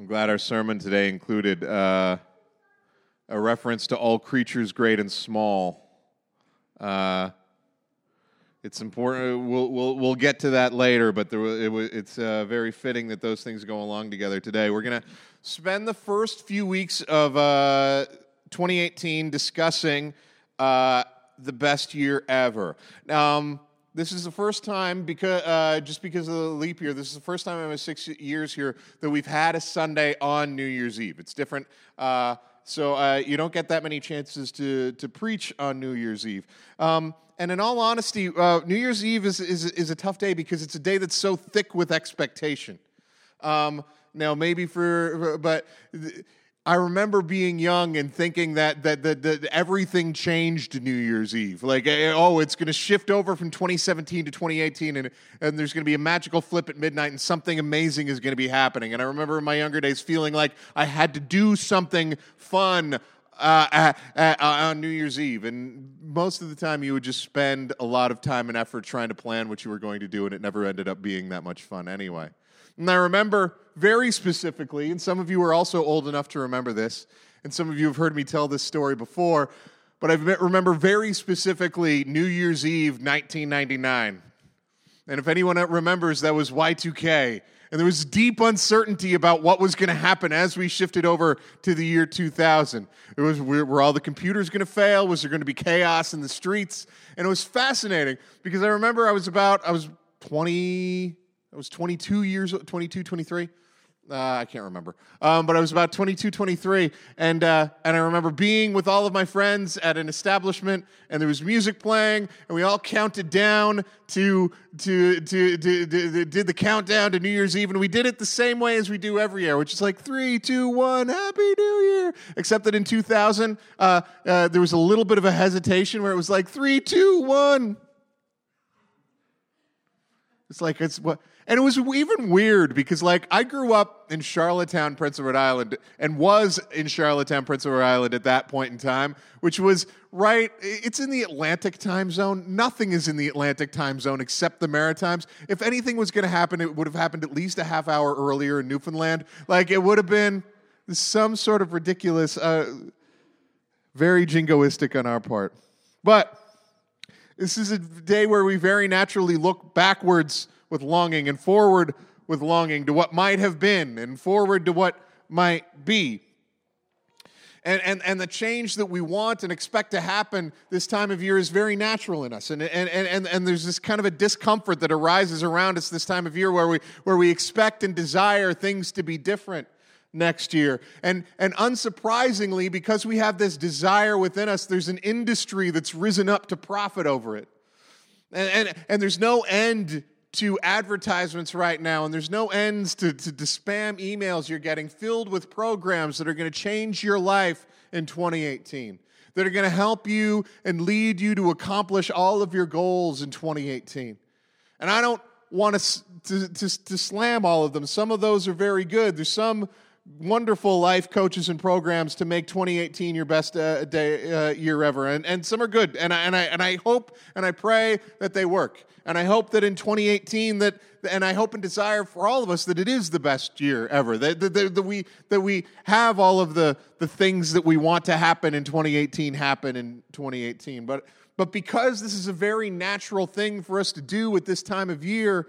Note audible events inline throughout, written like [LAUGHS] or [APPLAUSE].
I'm glad our sermon today included uh, a reference to all creatures, great and small. Uh, it's important. We'll, we'll, we'll get to that later, but there, it, it's uh, very fitting that those things go along together today. We're going to spend the first few weeks of uh, 2018 discussing uh, the best year ever. Um, this is the first time because uh, just because of the leap year. This is the first time in my six years here that we've had a Sunday on New Year's Eve. It's different, uh, so uh, you don't get that many chances to to preach on New Year's Eve. Um, and in all honesty, uh, New Year's Eve is, is is a tough day because it's a day that's so thick with expectation. Um, now, maybe for but. Th- I remember being young and thinking that that, that, that everything changed New Year's Eve. Like, eh, oh, it's going to shift over from 2017 to 2018, and, and there's going to be a magical flip at midnight, and something amazing is going to be happening. And I remember in my younger days feeling like I had to do something fun uh, uh, uh, on New Year's Eve. And most of the time, you would just spend a lot of time and effort trying to plan what you were going to do, and it never ended up being that much fun anyway. And I remember very specifically, and some of you are also old enough to remember this, and some of you have heard me tell this story before, but I remember very specifically New Year's Eve 1999. And if anyone remembers, that was Y2K. And there was deep uncertainty about what was going to happen as we shifted over to the year 2000. It was were all the computers going to fail? Was there going to be chaos in the streets? And it was fascinating because I remember I was about I was 20 I was 22 years, 22, 23. Uh, I can't remember. Um, but I was about 22, 23. And, uh, and I remember being with all of my friends at an establishment, and there was music playing, and we all counted down to, to, to, to, to, did the countdown to New Year's Eve. And we did it the same way as we do every year, which is like three, two, one, Happy New Year. Except that in 2000, uh, uh, there was a little bit of a hesitation where it was like three, two, one. It's like, it's what and it was even weird because, like, I grew up in Charlottetown, Prince Edward Island, and was in Charlottetown, Prince Edward Island at that point in time, which was right. It's in the Atlantic time zone. Nothing is in the Atlantic time zone except the Maritimes. If anything was going to happen, it would have happened at least a half hour earlier in Newfoundland. Like, it would have been some sort of ridiculous, uh, very jingoistic on our part. But this is a day where we very naturally look backwards with longing and forward with longing to what might have been and forward to what might be. And, and, and the change that we want and expect to happen this time of year is very natural in us. And, and, and, and there's this kind of a discomfort that arises around us this time of year where we, where we expect and desire things to be different next year. And, and unsurprisingly, because we have this desire within us, there's an industry that's risen up to profit over it. And, and, and there's no end to advertisements right now, and there's no ends to, to, to spam emails you're getting filled with programs that are going to change your life in 2018, that are going to help you and lead you to accomplish all of your goals in 2018. And I don't want to, to, to, to slam all of them. Some of those are very good. There's some wonderful life coaches and programs to make 2018 your best uh, day, uh, year ever. And, and some are good. And I, and, I, and I hope and I pray that they work. And I hope that in 2018 that, and I hope and desire for all of us that it is the best year ever. That, that, that, that we, that we have all of the, the things that we want to happen in 2018 happen in 2018. But, but because this is a very natural thing for us to do at this time of year,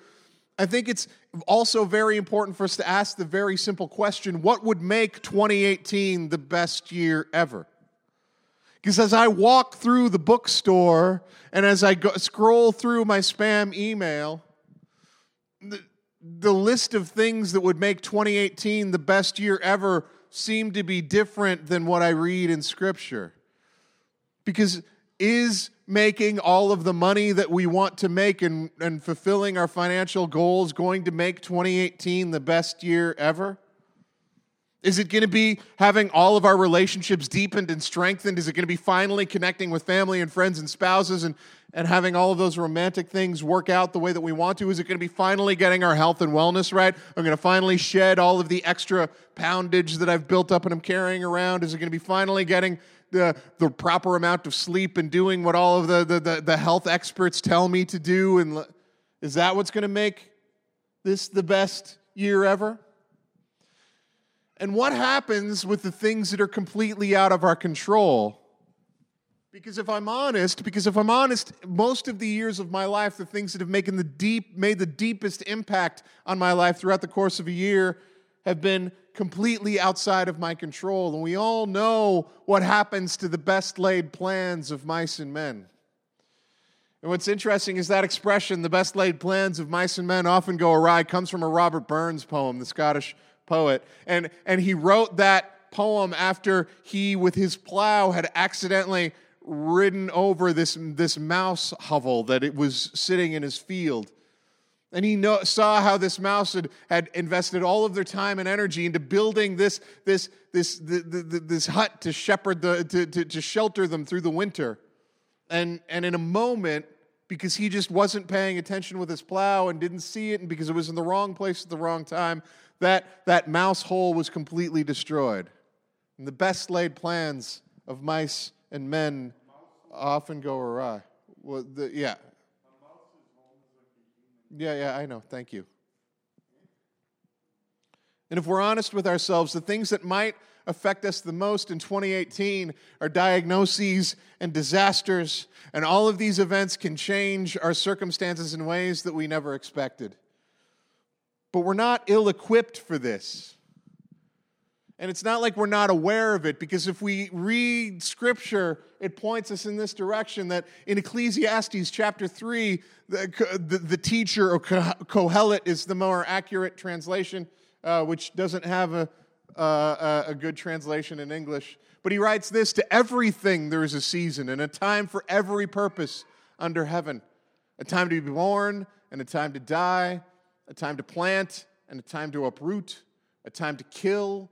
I think it's also very important for us to ask the very simple question what would make 2018 the best year ever? Because as I walk through the bookstore and as I go, scroll through my spam email, the, the list of things that would make 2018 the best year ever seem to be different than what I read in Scripture. Because is making all of the money that we want to make and, and fulfilling our financial goals going to make 2018 the best year ever? Is it going to be having all of our relationships deepened and strengthened? Is it going to be finally connecting with family and friends and spouses and, and having all of those romantic things work out the way that we want to? Is it going to be finally getting our health and wellness right? I'm going to finally shed all of the extra poundage that I've built up and I'm carrying around? Is it going to be finally getting the, the proper amount of sleep and doing what all of the, the, the, the health experts tell me to do? And is that what's going to make this the best year ever? And what happens with the things that are completely out of our control? Because if I'm honest, because if I'm honest, most of the years of my life, the things that have made the deep, made the deepest impact on my life throughout the course of a year have been completely outside of my control. And we all know what happens to the best laid plans of mice and men. And what's interesting is that expression, the best laid plans of mice and men often go awry, comes from a Robert Burns poem, the Scottish poet. And, and he wrote that poem after he, with his plow, had accidentally ridden over this, this mouse hovel that it was sitting in his field. And he know, saw how this mouse had, had invested all of their time and energy into building this, this, this, the, this hut to shepherd the, to, to, to shelter them through the winter. And, and in a moment, because he just wasn't paying attention with his plow and didn't see it, and because it was in the wrong place at the wrong time, that, that mouse hole was completely destroyed. And the best laid plans of mice and men often go awry. Well, the, yeah, yeah, yeah, I know. Thank you. And if we're honest with ourselves, the things that might affect us the most in 2018 are diagnoses and disasters, and all of these events can change our circumstances in ways that we never expected. But we're not ill equipped for this. And it's not like we're not aware of it, because if we read scripture, it points us in this direction that in Ecclesiastes chapter 3, the, the, the teacher or Kohelet is the more accurate translation, uh, which doesn't have a, a good translation in English. But he writes this To everything there is a season and a time for every purpose under heaven a time to be born and a time to die, a time to plant and a time to uproot, a time to kill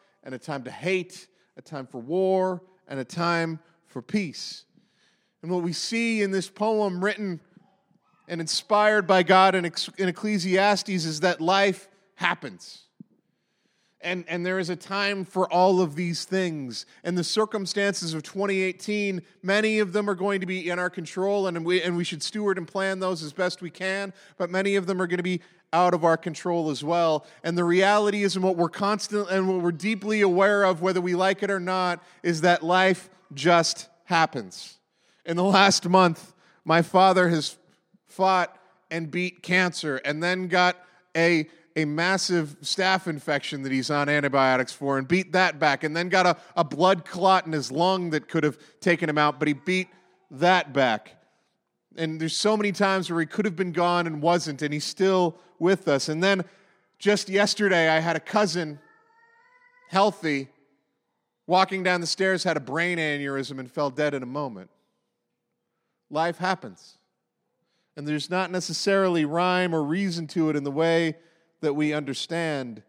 and a time to hate, a time for war, and a time for peace. And what we see in this poem written and inspired by God in, Ecclesiastes is that life happens. And, and there is a time for all of these things. And the circumstances of 2018, many of them are going to be in our control, and we, and we should steward and plan those as best we can. But many of them are going to be out of our control as well. And the reality is, and what we're constant and what we're deeply aware of, whether we like it or not, is that life just happens. In the last month, my father has fought and beat cancer and then got a a massive staph infection that he's on antibiotics for and beat that back and then got a, a blood clot in his lung that could have taken him out, but he beat that back. And there's so many times where he could have been gone and wasn't, and he still with us. And then just yesterday, I had a cousin, healthy, walking down the stairs, had a brain aneurysm, and fell dead in a moment. Life happens. And there's not necessarily rhyme or reason to it in the way that we understand.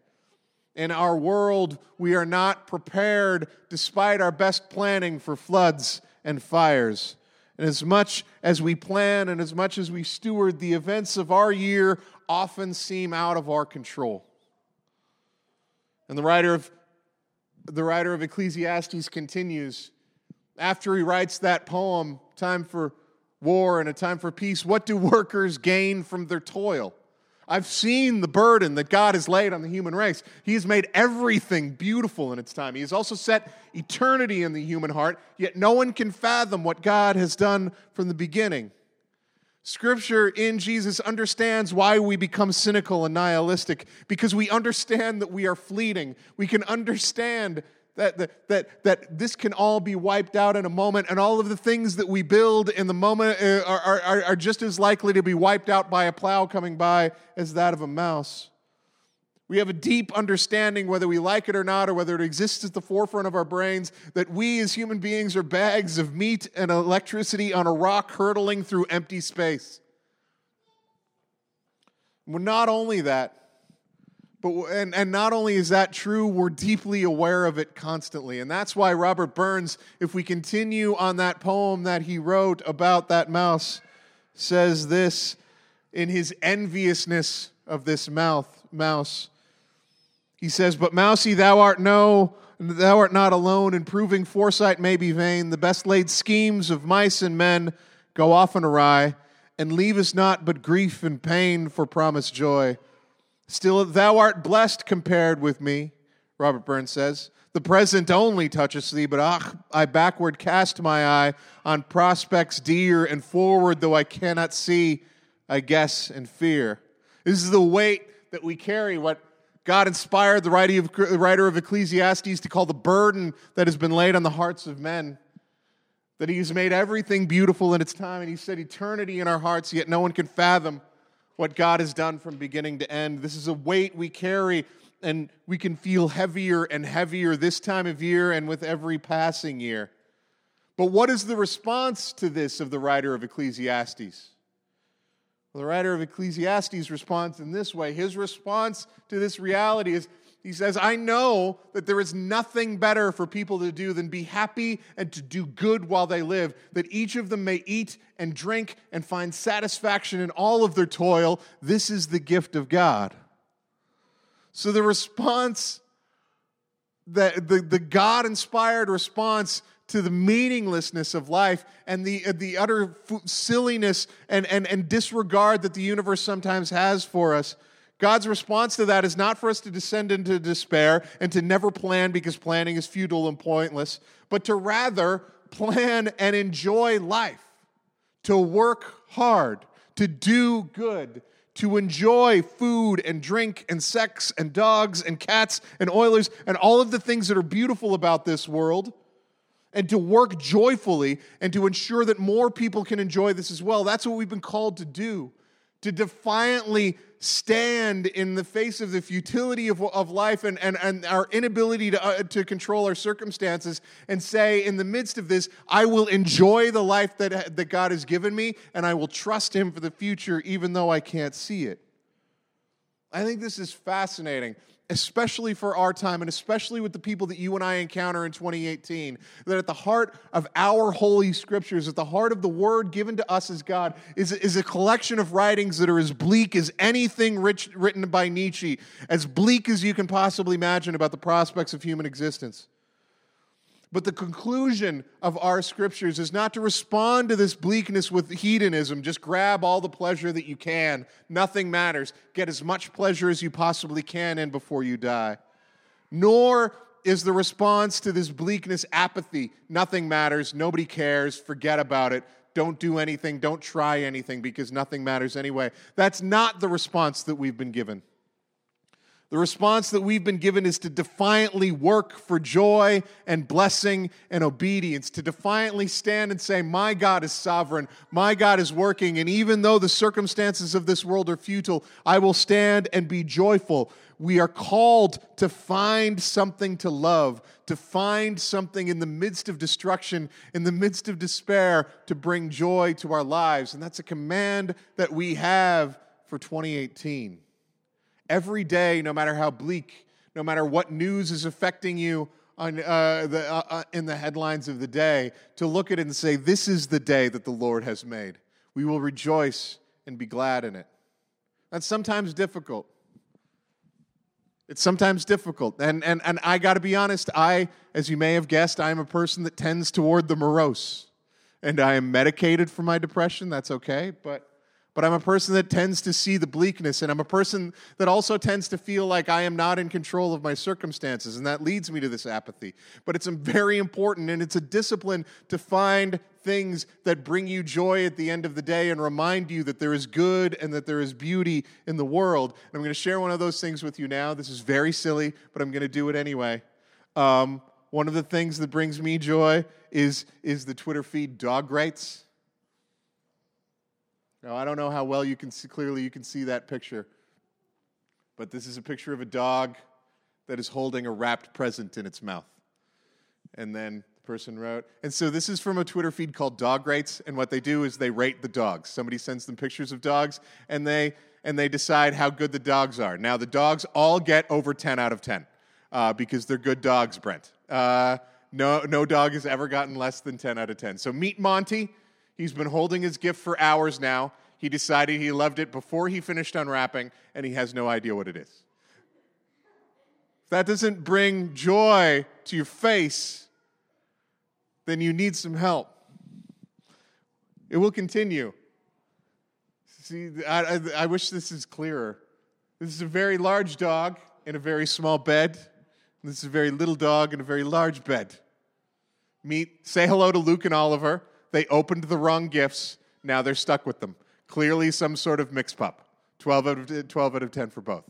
In our world, we are not prepared, despite our best planning, for floods and fires. And as much as we plan and as much as we steward, the events of our year often seem out of our control. And the writer of the writer of Ecclesiastes continues after he writes that poem, Time for War and a Time for Peace, what do workers gain from their toil? I've seen the burden that God has laid on the human race. He has made everything beautiful in its time. He has also set eternity in the human heart, yet no one can fathom what God has done from the beginning. Scripture in Jesus understands why we become cynical and nihilistic because we understand that we are fleeting. We can understand that, that, that, that this can all be wiped out in a moment, and all of the things that we build in the moment uh, are, are, are just as likely to be wiped out by a plow coming by as that of a mouse. We have a deep understanding, whether we like it or not, or whether it exists at the forefront of our brains, that we as human beings are bags of meat and electricity on a rock hurtling through empty space. Well, not only that, But, and, and not only is that true, we're deeply aware of it constantly. And that's why Robert Burns, if we continue on that poem that he wrote about that mouse, says this in his enviousness of this mouth, mouse. He says, But Mousy, thou art no, thou art not alone, and proving foresight may be vain. The best laid schemes of mice and men go often awry, and leave us not but grief and pain for promised joy. Still, thou art blessed compared with me, Robert Burns says. The present only touches thee, but ah, I backward cast my eye on prospects dear, and forward, though I cannot see, I guess and fear. This is the weight that we carry, what God inspired the writer of Ecclesiastes to call the burden that has been laid on the hearts of men. That he has made everything beautiful in its time, and He said eternity in our hearts, yet no one can fathom what God has done from beginning to end. This is a weight we carry, and we can feel heavier and heavier this time of year and with every passing year. But what is the response to this of the writer of Ecclesiastes? Well, the writer of Ecclesiastes responds in this way. His response to this reality is he says, I know that there is nothing better for people to do than be happy and to do good while they live, that each of them may eat and drink and find satisfaction in all of their toil. This is the gift of God. So the response, the, the, the God inspired response to the meaninglessness of life and the, uh, the utter silliness and, and, and disregard that the universe sometimes has for us God's response to that is not for us to descend into despair and to never plan because planning is futile and pointless, but to rather plan and enjoy life, to work hard, to do good, to enjoy food and drink and sex and dogs and cats and oilers and all of the things that are beautiful about this world, and to work joyfully and to ensure that more people can enjoy this as well. That's what we've been called to do to defiantly stand in the face of the futility of, of life and, and, and our inability to, uh, to control our circumstances and say, in the midst of this, I will enjoy the life that, that God has given me and I will trust Him for the future even though I can't see it. I think this is fascinating especially for our time and especially with the people that you and I encounter in 2018, that at the heart of our holy scriptures, at the heart of the word given to us as God, is, is a collection of writings that are as bleak as anything rich, written by Nietzsche, as bleak as you can possibly imagine about the prospects of human existence. But the conclusion of our scriptures is not to respond to this bleakness with hedonism. Just grab all the pleasure that you can. Nothing matters. Get as much pleasure as you possibly can in before you die. Nor is the response to this bleakness apathy. Nothing matters. Nobody cares. Forget about it. Don't do anything. Don't try anything because nothing matters anyway. That's not the response that we've been given. The response that we've been given is to defiantly work for joy and blessing and obedience, to defiantly stand and say, My God is sovereign, my God is working, and even though the circumstances of this world are futile, I will stand and be joyful. We are called to find something to love, to find something in the midst of destruction, in the midst of despair, to bring joy to our lives. And that's a command that we have for 2018 every day, no matter how bleak, no matter what news is affecting you on, uh, the, uh, uh, in the headlines of the day, to look at it and say, This is the day that the Lord has made. We will rejoice and be glad in it. That's sometimes difficult. It's sometimes difficult. And, and, and I got to be honest, I, as you may have guessed, I am a person that tends toward the morose. And I am medicated for my depression. That's okay. But but I'm a person that tends to see the bleakness, and I'm a person that also tends to feel like I am not in control of my circumstances, and that leads me to this apathy. But it's very important, and it's a discipline to find things that bring you joy at the end of the day and remind you that there is good and that there is beauty in the world. And I'm going to share one of those things with you now. This is very silly, but I'm going to do it anyway. Um, one of the things that brings me joy is, is the Twitter feed Dog Rates. Now, I don't know how well you can see, clearly you can see that picture, but this is a picture of a dog that is holding a wrapped present in its mouth. And then the person wrote, and so this is from a Twitter feed called Dog Rates, and what they do is they rate the dogs. Somebody sends them pictures of dogs, and they and they decide how good the dogs are. Now, the dogs all get over 10 out of 10 uh, because they're good dogs, Brent. Uh, no, no dog has ever gotten less than 10 out of 10. So meet Monty. He's been holding his gift for hours now. He decided he loved it before he finished unwrapping, and he has no idea what it is. If that doesn't bring joy to your face, then you need some help. It will continue. See, I, I, I, wish this is clearer. This is a very large dog in a very small bed. This is a very little dog in a very large bed. Meet, say hello to Luke and Oliver. They opened the wrong gifts. Now they're stuck with them. Clearly, some sort of mixed pup. 12 out of, 12 out of 10 for both.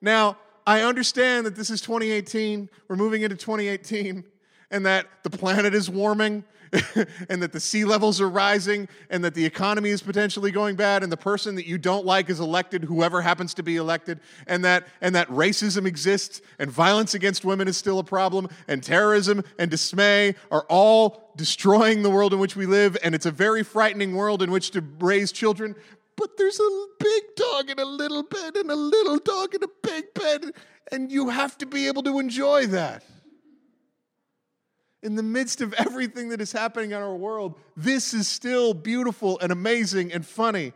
Now, I understand that this is 2018. We're moving into 2018 and that the planet is warming [LAUGHS] and that the sea levels are rising and that the economy is potentially going bad and the person that you don't like is elected whoever happens to be elected and that and that racism exists and violence against women is still a problem and terrorism and dismay are all destroying the world in which we live and it's a very frightening world in which to raise children. But there's a big dog in a little bed and a little dog in a big bed and you have to be able to enjoy that in the midst of everything that is happening in our world, this is still beautiful and amazing and funny.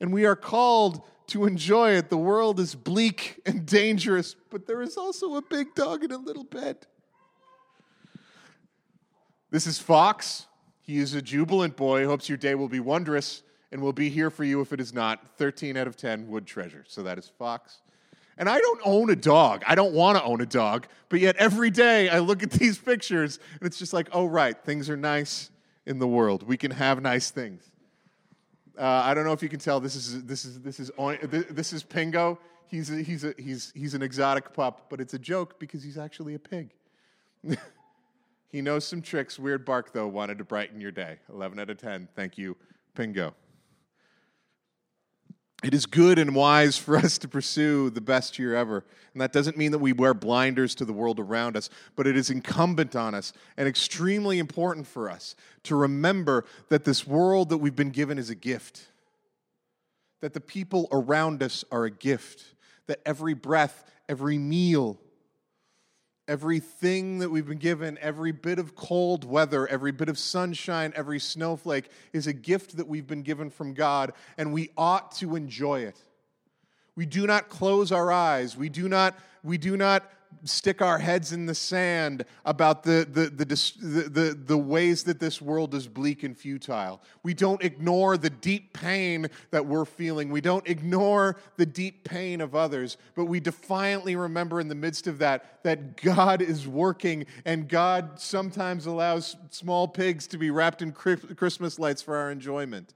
And we are called to enjoy it. The world is bleak and dangerous, but there is also a big dog in a little bed. This is Fox. He is a jubilant boy. Hopes your day will be wondrous and will be here for you if it is not. 13 out of 10 would treasure. So that is Fox. And I don't own a dog. I don't want to own a dog. But yet every day I look at [LAUGHS] these pictures and it's just like, oh, right, things are nice in the world. We can have nice things. Uh, I don't know if you can tell. This is this is this is this is Pingo. He's a, he's a, he's he's an exotic pup, but it's a joke because he's actually a pig. [LAUGHS] he knows some tricks. Weird bark though. Wanted to brighten your day. Eleven out of ten. Thank you, Pingo. It is good and wise for us to pursue the best year ever. And that doesn't mean that we wear blinders to the world around us, but it is incumbent on us and extremely important for us to remember that this world that we've been given is a gift, that the people around us are a gift, that every breath, every meal, Everything that we've been given, every bit of cold weather, every bit of sunshine, every snowflake is a gift that we've been given from God, and we ought to enjoy it. We do not close our eyes. We do not, we do not stick our heads in the sand about the, the, the, the, the, ways that this world is bleak and futile. We don't ignore the deep pain that we're feeling. We don't ignore the deep pain of others, but we defiantly remember in the midst of that that God is working and God sometimes allows small pigs to be wrapped in Christmas lights for our enjoyment.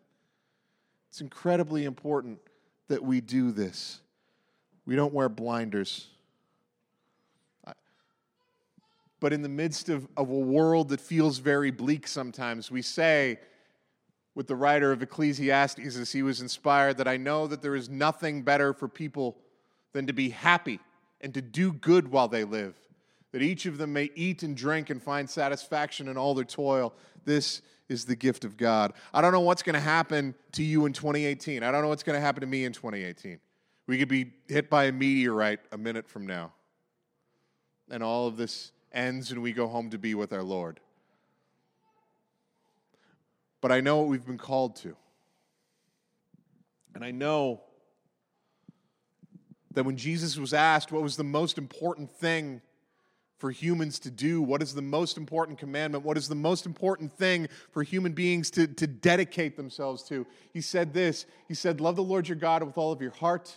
It's incredibly important that we do this. We don't wear blinders. But in the midst of, of a world that feels very bleak sometimes, we say, with the writer of Ecclesiastes, as he was inspired, that I know that there is nothing better for people than to be happy and to do good while they live, that each of them may eat and drink and find satisfaction in all their toil. This is the gift of God. I don't know what's going to happen to you in 2018. I don't know what's going to happen to me in 2018. We could be hit by a meteorite a minute from now. And all of this ends and we go home to be with our Lord. But I know what we've been called to. And I know that when Jesus was asked what was the most important thing for humans to do, what is the most important commandment, what is the most important thing for human beings to, to dedicate themselves to, he said this He said, Love the Lord your God with all of your heart,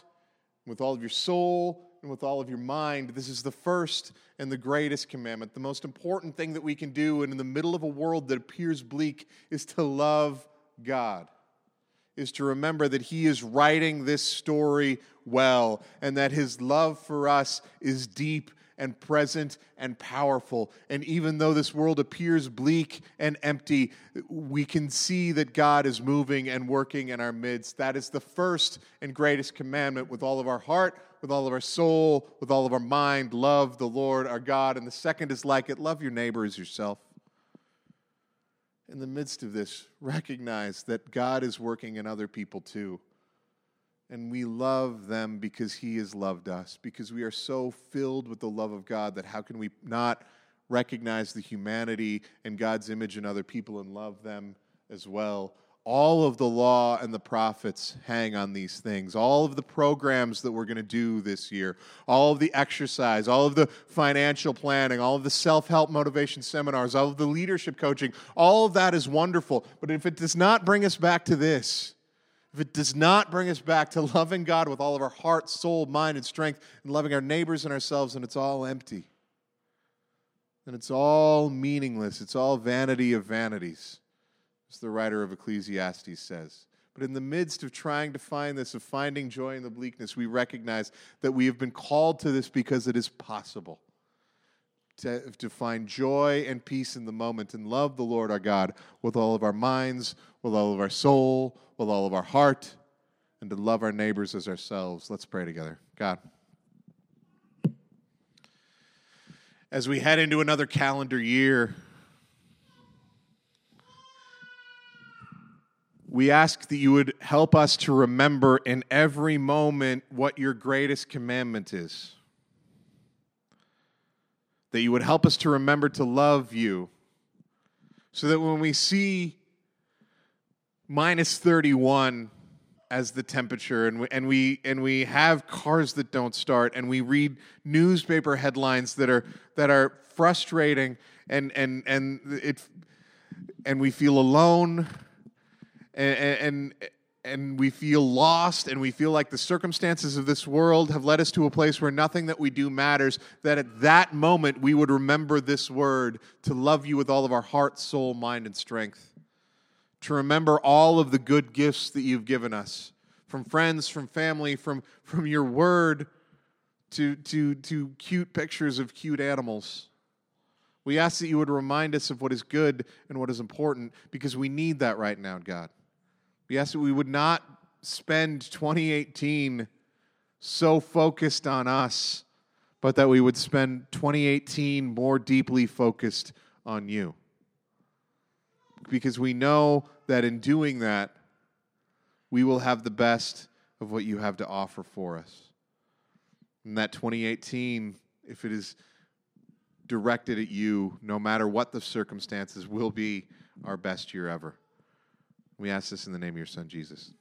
with all of your soul, and with all of your mind. This is the first and the greatest commandment. The most important thing that we can do and in the middle of a world that appears bleak is to love God, is to remember that He is writing this story well and that His love for us is deep and present and powerful. And even though this world appears bleak and empty, we can see that God is moving and working in our midst. That is the first and greatest commandment with all of our heart, with all of our soul, with all of our mind. Love the Lord our God. And the second is like it love your neighbor as yourself. In the midst of this, recognize that God is working in other people too and we love them because He has loved us, because we are so filled with the love of God that how can we not recognize the humanity and God's image in other people and love them as well? All of the law and the prophets hang on these things. All of the programs that we're going to do this year, all of the exercise, all of the financial planning, all of the self help motivation seminars, all of the leadership coaching, all of that is wonderful. But if it does not bring us back to this, if it does not bring us back to loving God with all of our heart, soul, mind, and strength, and loving our neighbors and ourselves, and it's all empty. And it's all meaningless. It's all vanity of vanities, as the writer of Ecclesiastes says. But in the midst of trying to find this, of finding joy in the bleakness, we recognize that we have been called to this because it is possible to, to find joy and peace in the moment and love the Lord our God with all of our minds, with all of our soul, with all of our heart, and to love our neighbors as ourselves. Let's pray together. God. As we head into another calendar year, we ask that you would help us to remember in every moment what your greatest commandment is. That you would help us to remember to love you. So that when we see minus 31 as the temperature and we, and we and we have cars that don't start and we read newspaper headlines that are that are frustrating and and and it and we feel alone and, and and we feel lost and we feel like the circumstances of this world have led us to a place where nothing that we do matters, that at that moment we would remember this word to love you with all of our heart, soul, mind, and strength. To remember all of the good gifts that you've given us from friends, from family, from, from your word to, to, to cute pictures of cute animals. We ask that you would remind us of what is good and what is important because we need that right now, God. We ask that we would not spend 2018 so focused on us, but that we would spend 2018 more deeply focused on you. Because we know that in doing that, we will have the best of what you have to offer for us. And that 2018, if it is directed at you, no matter what the circumstances, will be our best year ever. We ask this in the name of your son, Jesus.